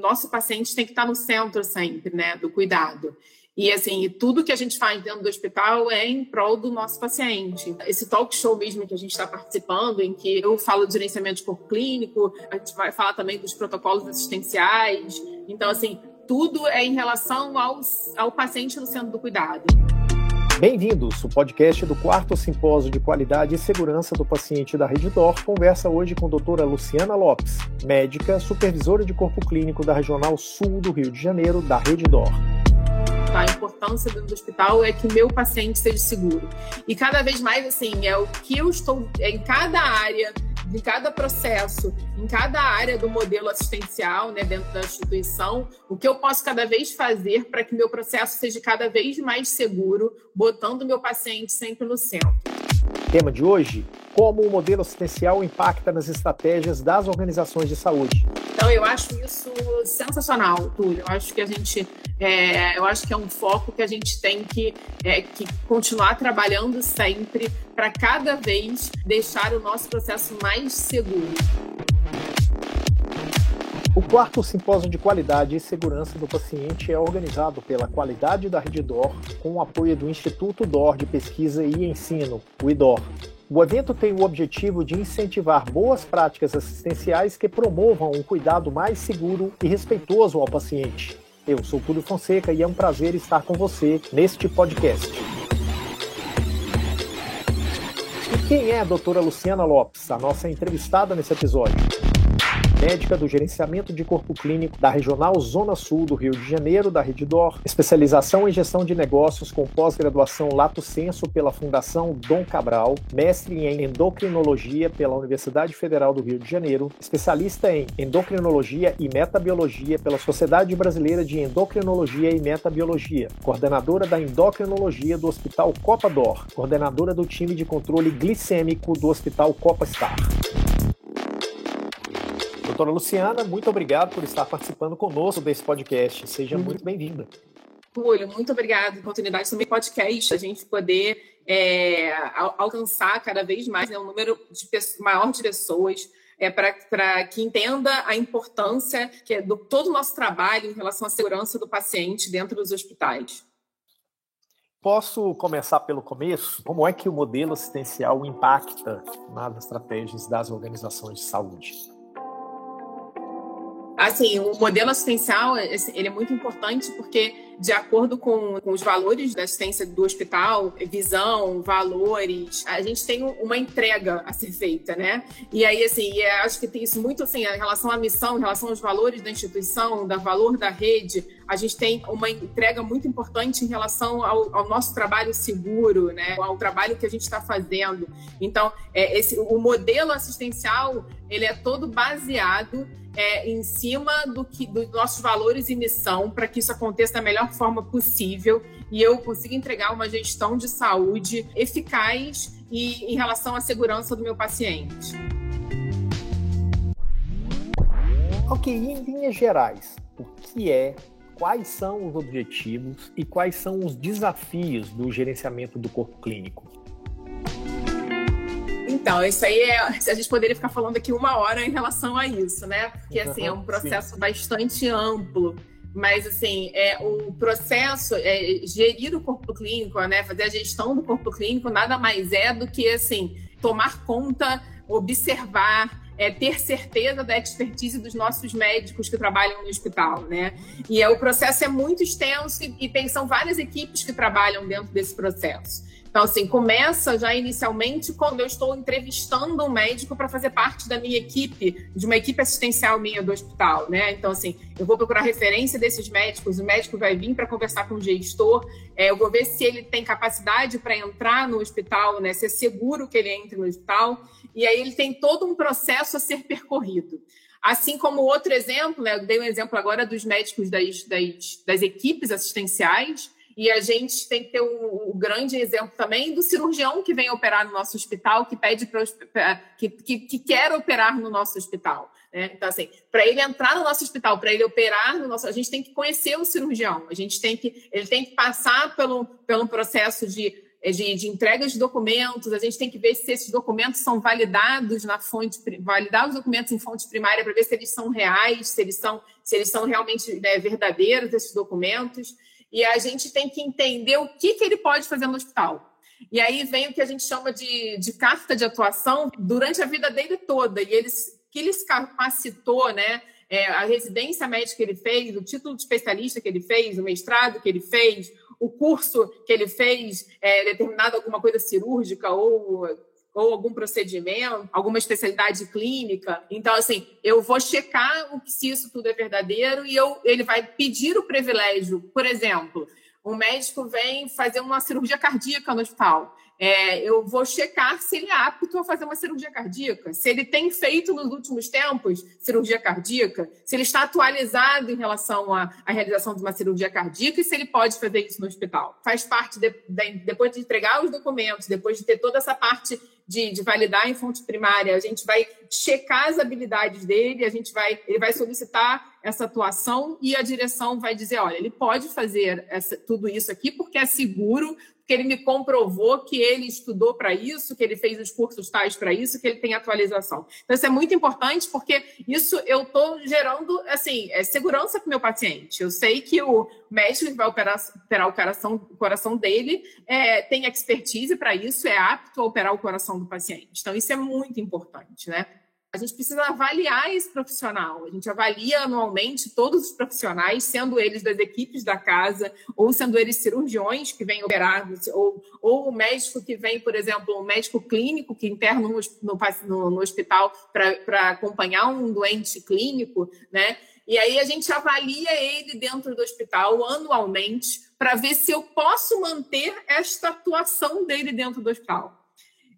nosso paciente tem que estar no centro sempre, né, do cuidado. E assim, tudo que a gente faz dentro do hospital é em prol do nosso paciente. Esse talk show mesmo que a gente está participando, em que eu falo de gerenciamento de corpo clínico, a gente vai falar também dos protocolos assistenciais. Então, assim, tudo é em relação ao, ao paciente no centro do cuidado. Bem-vindos! O podcast do quarto simpósio de qualidade e segurança do paciente da Rede DOR conversa hoje com a doutora Luciana Lopes, médica, supervisora de corpo clínico da Regional Sul do Rio de Janeiro, da Rede DOR. A importância do hospital é que meu paciente seja seguro. E cada vez mais, assim, é o que eu estou em cada área em cada processo, em cada área do modelo assistencial, né, dentro da instituição, o que eu posso cada vez fazer para que meu processo seja cada vez mais seguro, botando meu paciente sempre no centro. Tema de hoje: como o modelo assistencial impacta nas estratégias das organizações de saúde. Então, eu acho isso sensacional, Túlio. Eu acho que a gente, é, eu acho que é um foco que a gente tem que, é, que continuar trabalhando sempre para cada vez deixar o nosso processo mais seguro. O quarto simpósio de qualidade e segurança do paciente é organizado pela Qualidade da Rede DOR com o apoio do Instituto DOR de Pesquisa e Ensino, o IDOR. O evento tem o objetivo de incentivar boas práticas assistenciais que promovam um cuidado mais seguro e respeitoso ao paciente. Eu sou Túlio Fonseca e é um prazer estar com você neste podcast. E quem é a doutora Luciana Lopes, a nossa entrevistada nesse episódio? Médica do gerenciamento de corpo clínico da Regional Zona Sul do Rio de Janeiro, da Rede DOR, especialização em gestão de negócios com pós-graduação Lato Senso pela Fundação Dom Cabral, mestre em endocrinologia pela Universidade Federal do Rio de Janeiro, especialista em endocrinologia e metabiologia pela Sociedade Brasileira de Endocrinologia e Metabiologia, coordenadora da endocrinologia do Hospital Copa DOR, coordenadora do time de controle glicêmico do Hospital Copa Star. Doutora Luciana, muito obrigado por estar participando conosco desse podcast. Seja uhum. muito bem-vinda. Túlio, muito obrigada pela oportunidade também podcast, a gente poder é, alcançar cada vez mais né, um número de pessoas, maior de pessoas é, para que entenda a importância que é do todo o nosso trabalho em relação à segurança do paciente dentro dos hospitais. Posso começar pelo começo? Como é que o modelo assistencial impacta nas estratégias das organizações de saúde? Assim, o modelo assistencial ele é muito importante porque, de acordo com, com os valores da assistência do hospital, visão, valores, a gente tem uma entrega a ser feita, né? E aí, assim, acho que tem isso muito assim, em relação à missão, em relação aos valores da instituição, da valor da rede, a gente tem uma entrega muito importante em relação ao, ao nosso trabalho seguro, né? Ao trabalho que a gente está fazendo. Então, é, esse, o modelo assistencial ele é todo baseado é, em cima do que dos nossos valores e missão para que isso aconteça da melhor forma possível e eu consiga entregar uma gestão de saúde eficaz e em relação à segurança do meu paciente. Ok, em linhas gerais, o que é, quais são os objetivos e quais são os desafios do gerenciamento do corpo clínico? Então, isso aí é. A gente poderia ficar falando aqui uma hora em relação a isso, né? Porque assim, é um processo Sim. bastante amplo. Mas, assim, é, o processo, é, gerir o corpo clínico, né, fazer a gestão do corpo clínico, nada mais é do que, assim, tomar conta, observar, é, ter certeza da expertise dos nossos médicos que trabalham no hospital, né? E é, o processo é muito extenso e, e tem, são várias equipes que trabalham dentro desse processo. Então, assim, começa já inicialmente quando eu estou entrevistando um médico para fazer parte da minha equipe, de uma equipe assistencial minha do hospital, né? Então, assim, eu vou procurar referência desses médicos, o médico vai vir para conversar com o gestor, é, eu vou ver se ele tem capacidade para entrar no hospital, né? Se é seguro que ele entre no hospital, e aí ele tem todo um processo a ser percorrido. Assim como outro exemplo, né? Eu dei um exemplo agora dos médicos das, das, das equipes assistenciais, e a gente tem que ter o, o, grande exemplo também do cirurgião que vem operar no nosso hospital, que pede para que, que, que, quer operar no nosso hospital. Né? Então, assim, para ele entrar no nosso hospital, para ele operar no nosso, a gente tem que conhecer o cirurgião. A gente tem que, ele tem que passar pelo, pelo processo de de, de entrega de documentos, a gente tem que ver se esses documentos são validados na fonte, validar os documentos em fonte primária para ver se eles são reais, se eles são, se eles são realmente né, verdadeiros, esses documentos. E a gente tem que entender o que, que ele pode fazer no hospital. E aí vem o que a gente chama de, de carta de atuação durante a vida dele toda. E eles que ele capacitou, né? É, a residência médica que ele fez, o título de especialista que ele fez, o mestrado que ele fez, o curso que ele fez, é, determinado alguma coisa cirúrgica ou ou algum procedimento, alguma especialidade clínica. Então, assim, eu vou checar o, se isso tudo é verdadeiro e eu, ele vai pedir o privilégio. Por exemplo, um médico vem fazer uma cirurgia cardíaca no hospital é, eu vou checar se ele é apto a fazer uma cirurgia cardíaca, se ele tem feito nos últimos tempos cirurgia cardíaca, se ele está atualizado em relação à, à realização de uma cirurgia cardíaca e se ele pode fazer isso no hospital. Faz parte, de, de, depois de entregar os documentos, depois de ter toda essa parte de, de, validar em fonte primária, a gente vai checar as habilidades dele, a gente vai, ele vai solicitar essa atuação e a direção vai dizer, olha, ele pode fazer essa, tudo isso aqui porque é seguro, que ele me comprovou que ele estudou para isso, que ele fez os cursos tais para isso, que ele tem atualização. Então, isso é muito importante, porque isso eu estou gerando assim, é segurança para o meu paciente. Eu sei que o médico que vai operar, operar o, coração, o coração dele é, tem expertise para isso, é apto a operar o coração do paciente. Então, isso é muito importante, né? A gente precisa avaliar esse profissional. A gente avalia anualmente todos os profissionais, sendo eles das equipes da casa, ou sendo eles cirurgiões que vêm operar, ou, ou o médico que vem, por exemplo, um médico clínico que interna no, no, no hospital para acompanhar um doente clínico, né? E aí a gente avalia ele dentro do hospital anualmente para ver se eu posso manter esta atuação dele dentro do hospital.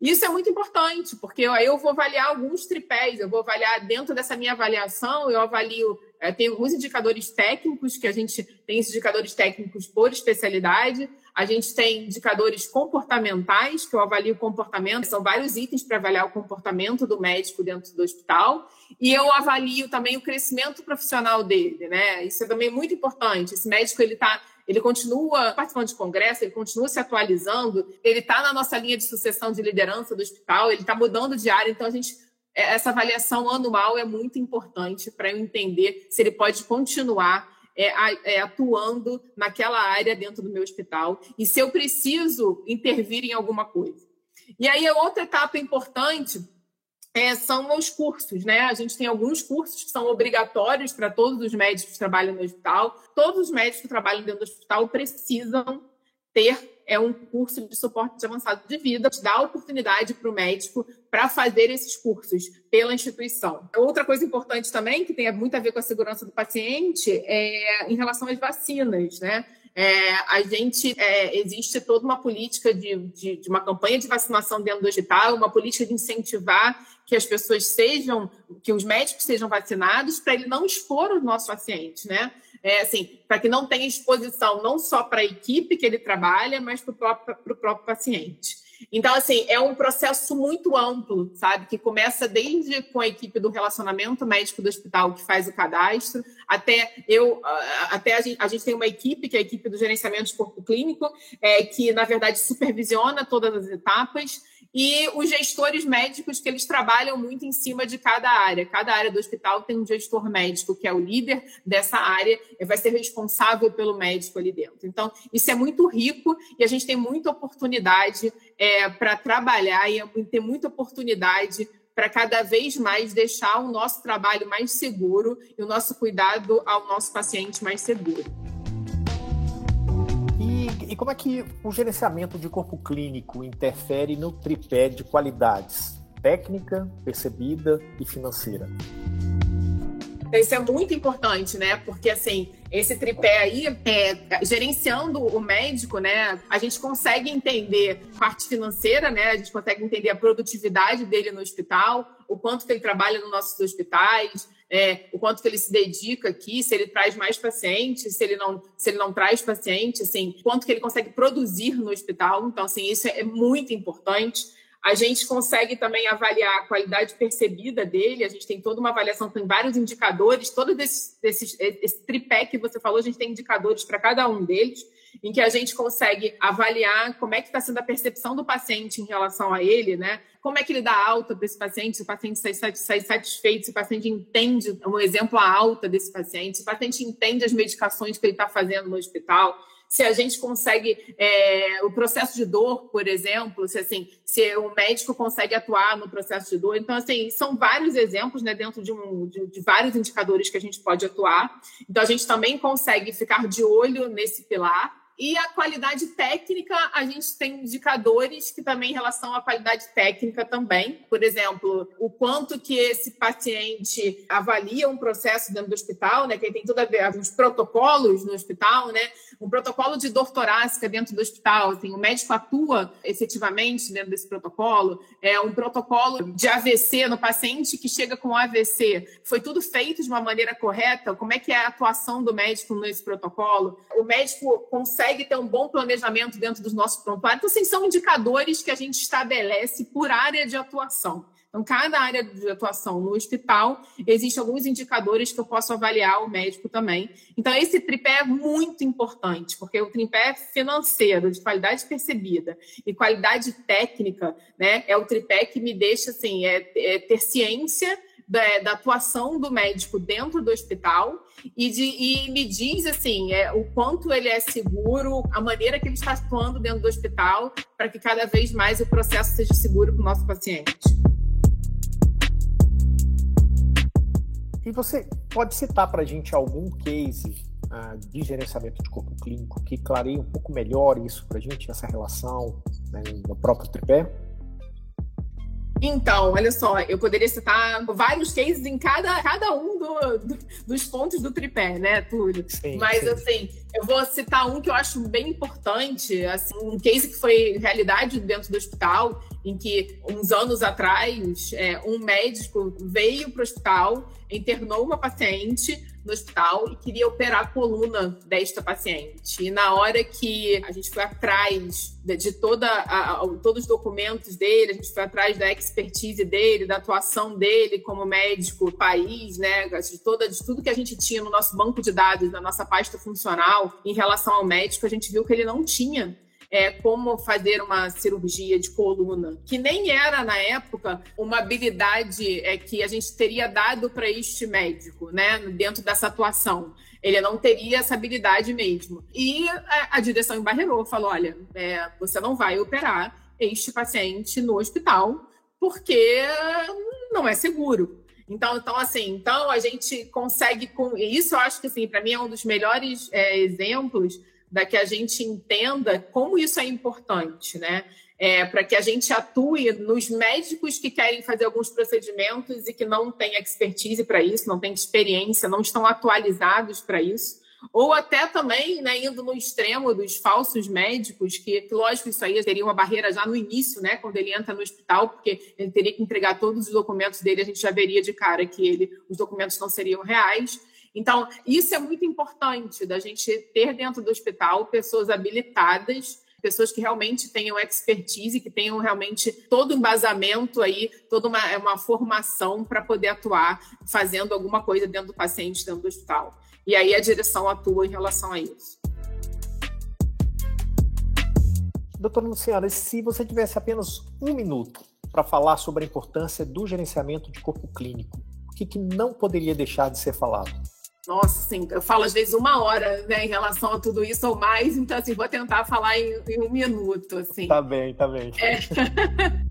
Isso é muito importante, porque aí eu vou avaliar alguns tripés, eu vou avaliar dentro dessa minha avaliação, eu avalio, é, tem alguns indicadores técnicos, que a gente tem indicadores técnicos por especialidade, a gente tem indicadores comportamentais, que eu avalio o comportamento, são vários itens para avaliar o comportamento do médico dentro do hospital, e eu avalio também o crescimento profissional dele, né? Isso é também muito importante. Esse médico ele está ele continua participando de congresso, ele continua se atualizando, ele está na nossa linha de sucessão de liderança do hospital, ele está mudando de área, então a gente é, essa avaliação anual é muito importante para eu entender se ele pode continuar é, é, atuando naquela área dentro do meu hospital e se eu preciso intervir em alguma coisa. E aí, outra etapa importante é, são os cursos, né? A gente tem alguns cursos que são obrigatórios para todos os médicos que trabalham no hospital. Todos os médicos que trabalham dentro do hospital precisam ter é um curso de suporte avançado de vida, dá oportunidade para o médico para fazer esses cursos pela instituição. Outra coisa importante também, que tem muito a ver com a segurança do paciente, é em relação às vacinas, né? É, a gente é, existe toda uma política de, de, de, uma campanha de vacinação dentro do hospital, uma política de incentivar que as pessoas sejam, que os médicos sejam vacinados para ele não expor os nossos pacientes, né? É, assim, para que não tenha exposição não só para a equipe que ele trabalha, mas para o próprio, próprio paciente. Então, assim, é um processo muito amplo, sabe? Que começa desde com a equipe do relacionamento médico do hospital que faz o cadastro, até eu, até a gente, a gente tem uma equipe, que é a equipe do gerenciamento de corpo clínico, é, que, na verdade, supervisiona todas as etapas e os gestores médicos que eles trabalham muito em cima de cada área. Cada área do hospital tem um gestor médico que é o líder dessa área vai ser responsável pelo médico ali dentro. Então, isso é muito rico e a gente tem muita oportunidade é, para trabalhar e ter muita oportunidade para cada vez mais deixar o nosso trabalho mais seguro e o nosso cuidado ao nosso paciente mais seguro. Como é que o gerenciamento de corpo clínico interfere no tripé de qualidades técnica, percebida e financeira? Isso é muito importante, né? Porque assim, esse tripé aí, é, gerenciando o médico, né? A gente consegue entender parte financeira, né? A gente consegue entender a produtividade dele no hospital, o quanto que ele trabalha nos nossos hospitais, é, o quanto que ele se dedica aqui, se ele traz mais pacientes, se ele não, se ele não traz paciente, assim, quanto que ele consegue produzir no hospital. Então, assim, isso é muito importante. A gente consegue também avaliar a qualidade percebida dele, a gente tem toda uma avaliação, tem vários indicadores, todos esses, esses esse tripé que você falou, a gente tem indicadores para cada um deles. Em que a gente consegue avaliar como é que está sendo a percepção do paciente em relação a ele, né? Como é que ele dá alta para esse paciente, se o paciente sai, satisfeito, se o paciente entende um exemplo a alta desse paciente, se o paciente entende as medicações que ele está fazendo no hospital se a gente consegue é, o processo de dor, por exemplo, se assim, se o médico consegue atuar no processo de dor. Então, assim, são vários exemplos, né, dentro de, um, de, de vários indicadores que a gente pode atuar. Então, a gente também consegue ficar de olho nesse pilar. E a qualidade técnica, a gente tem indicadores que também em relação à qualidade técnica também. Por exemplo, o quanto que esse paciente avalia um processo dentro do hospital, né? Que tem tudo a ver com os protocolos no hospital, né? Um protocolo de dor torácica dentro do hospital, assim, o médico atua efetivamente dentro desse protocolo. É um protocolo de AVC no paciente que chega com AVC. Foi tudo feito de uma maneira correta? Como é que é a atuação do médico nesse protocolo? O médico consegue consegue ter um bom planejamento dentro dos nossos prontuários. Então, assim, são indicadores que a gente estabelece por área de atuação. Então, cada área de atuação no hospital, existem alguns indicadores que eu posso avaliar o médico também. Então, esse tripé é muito importante, porque o tripé financeiro, de qualidade percebida e qualidade técnica, né, é o tripé que me deixa, assim, é, é ter ciência da, da, atuação do médico dentro do hospital e, de, e me diz assim é, o quanto ele é seguro, a maneira que ele está atuando dentro do hospital, para que cada vez mais o processo seja seguro para o nosso paciente. E você pode citar para a gente algum case uh, de gerenciamento de corpo clínico que clareie um pouco melhor isso para a gente, essa relação né, no próprio tripé? Então, olha só, eu poderia citar vários cases em cada, cada um do, do, dos pontos do tripé, né, Túlio? Sim, Mas, sim. assim, eu vou citar um que eu acho bem importante, assim, um case que foi realidade dentro do hospital, em que, uns anos atrás, é, um médico veio para o hospital, internou uma paciente, no hospital e queria operar a coluna desta paciente. E na hora que a gente foi atrás de, toda a, todos os documentos dele, a gente foi atrás da expertise dele, da atuação dele como médico país, né, de toda de tudo que a gente tinha no nosso banco de dados, na nossa pasta funcional em relação ao médico, a gente viu que ele não tinha é, como fazer uma cirurgia de coluna, que nem era na época uma habilidade é, que a gente teria dado para este médico, né, dentro dessa atuação. Ele não teria essa habilidade mesmo. E a, a direção embarreirou, falou: olha, é, você não vai operar este paciente no hospital porque não é seguro. Então, então, assim, então a gente consegue com isso, eu acho que assim, para mim é um dos melhores é, exemplos da que a gente entenda como isso é importante, né? É, para que a gente atue nos médicos que querem fazer alguns procedimentos e que não têm expertise para isso, não têm experiência, não estão atualizados para isso. Ou até também né, indo no extremo dos falsos médicos, que, lógico, isso aí teria uma barreira já no início, né, quando ele entra no hospital, porque ele teria que entregar todos os documentos dele, a gente já veria de cara que ele, os documentos não seriam reais. Então, isso é muito importante da gente ter dentro do hospital pessoas habilitadas pessoas que realmente tenham expertise, que tenham realmente todo o embasamento aí, toda uma, uma formação para poder atuar fazendo alguma coisa dentro do paciente, dentro do hospital. E aí a direção atua em relação a isso. Doutora Luciana, se você tivesse apenas um minuto para falar sobre a importância do gerenciamento de corpo clínico, o que, que não poderia deixar de ser falado? Nossa, assim, eu falo às vezes uma hora, né, em relação a tudo isso ou mais, então assim, vou tentar falar em, em um minuto, assim. Tá bem, tá bem. É.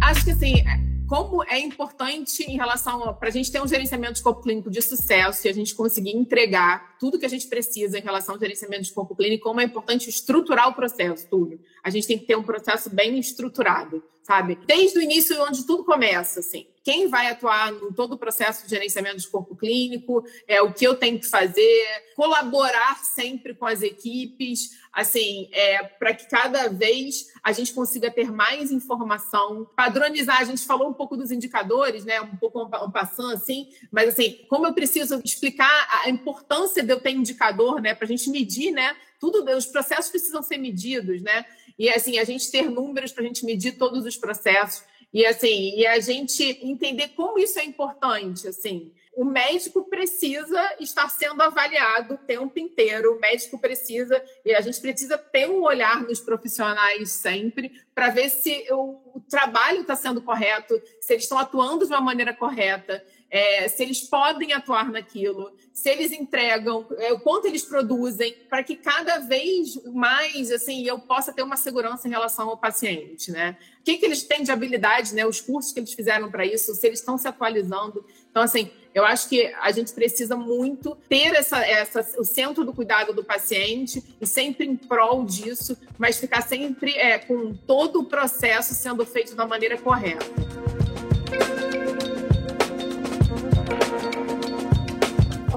Acho que assim, como é importante em relação para a gente ter um gerenciamento de corpo clínico de sucesso e a gente conseguir entregar tudo que a gente precisa em relação ao gerenciamento de corpo clínico, como é importante estruturar o processo, tudo. A gente tem que ter um processo bem estruturado, sabe? Desde o início, onde tudo começa, assim quem vai atuar em todo o processo de gerenciamento de corpo clínico, é o que eu tenho que fazer, colaborar sempre com as equipes, assim, é, para que cada vez a gente consiga ter mais informação, padronizar. A gente falou um pouco dos indicadores, né? Um pouco um passando assim, mas assim, como eu preciso explicar a importância de eu ter indicador, né? Para a gente medir, né? Tudo, os processos precisam ser medidos, né? E assim, a gente ter números para a gente medir todos os processos. E assim, e a gente entender como isso é importante, assim. o médico precisa estar sendo avaliado o tempo inteiro, o médico precisa, e a gente precisa ter um olhar nos profissionais sempre para ver se o, o trabalho está sendo correto, se eles estão atuando de uma maneira correta, é, se eles podem atuar naquilo, se eles entregam, é, o quanto eles produzem, para que cada vez mais assim eu possa ter uma segurança em relação ao paciente, né? O que, que eles têm de habilidade, né? Os cursos que eles fizeram para isso, se eles estão se atualizando. Então, assim, eu acho que a gente precisa muito ter essa, essa, o centro do cuidado do paciente e sempre em prol disso, mas ficar sempre é, com todo o processo sendo feito da maneira correta.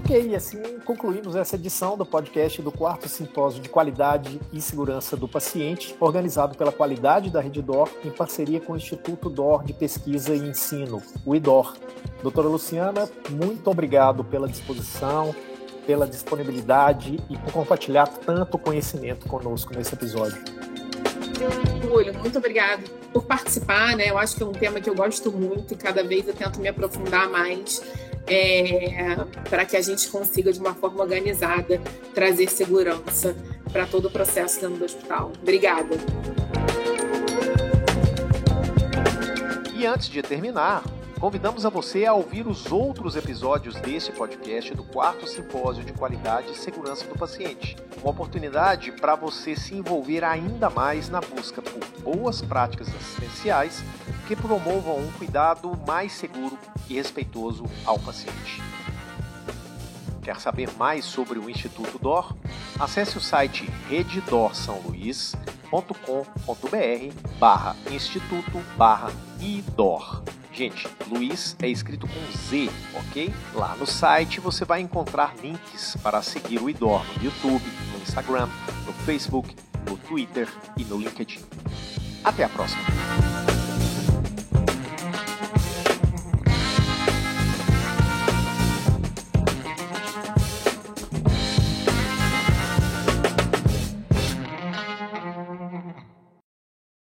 Ok, e assim concluímos essa edição do podcast do quarto simpósio de qualidade e segurança do paciente, organizado pela Qualidade da Rede DOR, em parceria com o Instituto DOR de Pesquisa e Ensino, o IDOR. Doutora Luciana, muito obrigado pela disposição, pela disponibilidade e por compartilhar tanto conhecimento conosco nesse episódio. Julio, muito obrigada por participar, né? Eu acho que é um tema que eu gosto muito e cada vez eu tento me aprofundar mais é, para que a gente consiga, de uma forma organizada, trazer segurança para todo o processo dentro do hospital. Obrigada. E antes de terminar, Convidamos a você a ouvir os outros episódios desse podcast do quarto simpósio de qualidade e segurança do paciente. Uma oportunidade para você se envolver ainda mais na busca por boas práticas assistenciais que promovam um cuidado mais seguro e respeitoso ao paciente. Quer saber mais sobre o Instituto DOR? Acesse o site rededorsaoluís.com.br barra instituto barra idor. Gente, Luiz é escrito com Z, ok? Lá no site você vai encontrar links para seguir o IDOR no YouTube, no Instagram, no Facebook, no Twitter e no LinkedIn. Até a próxima!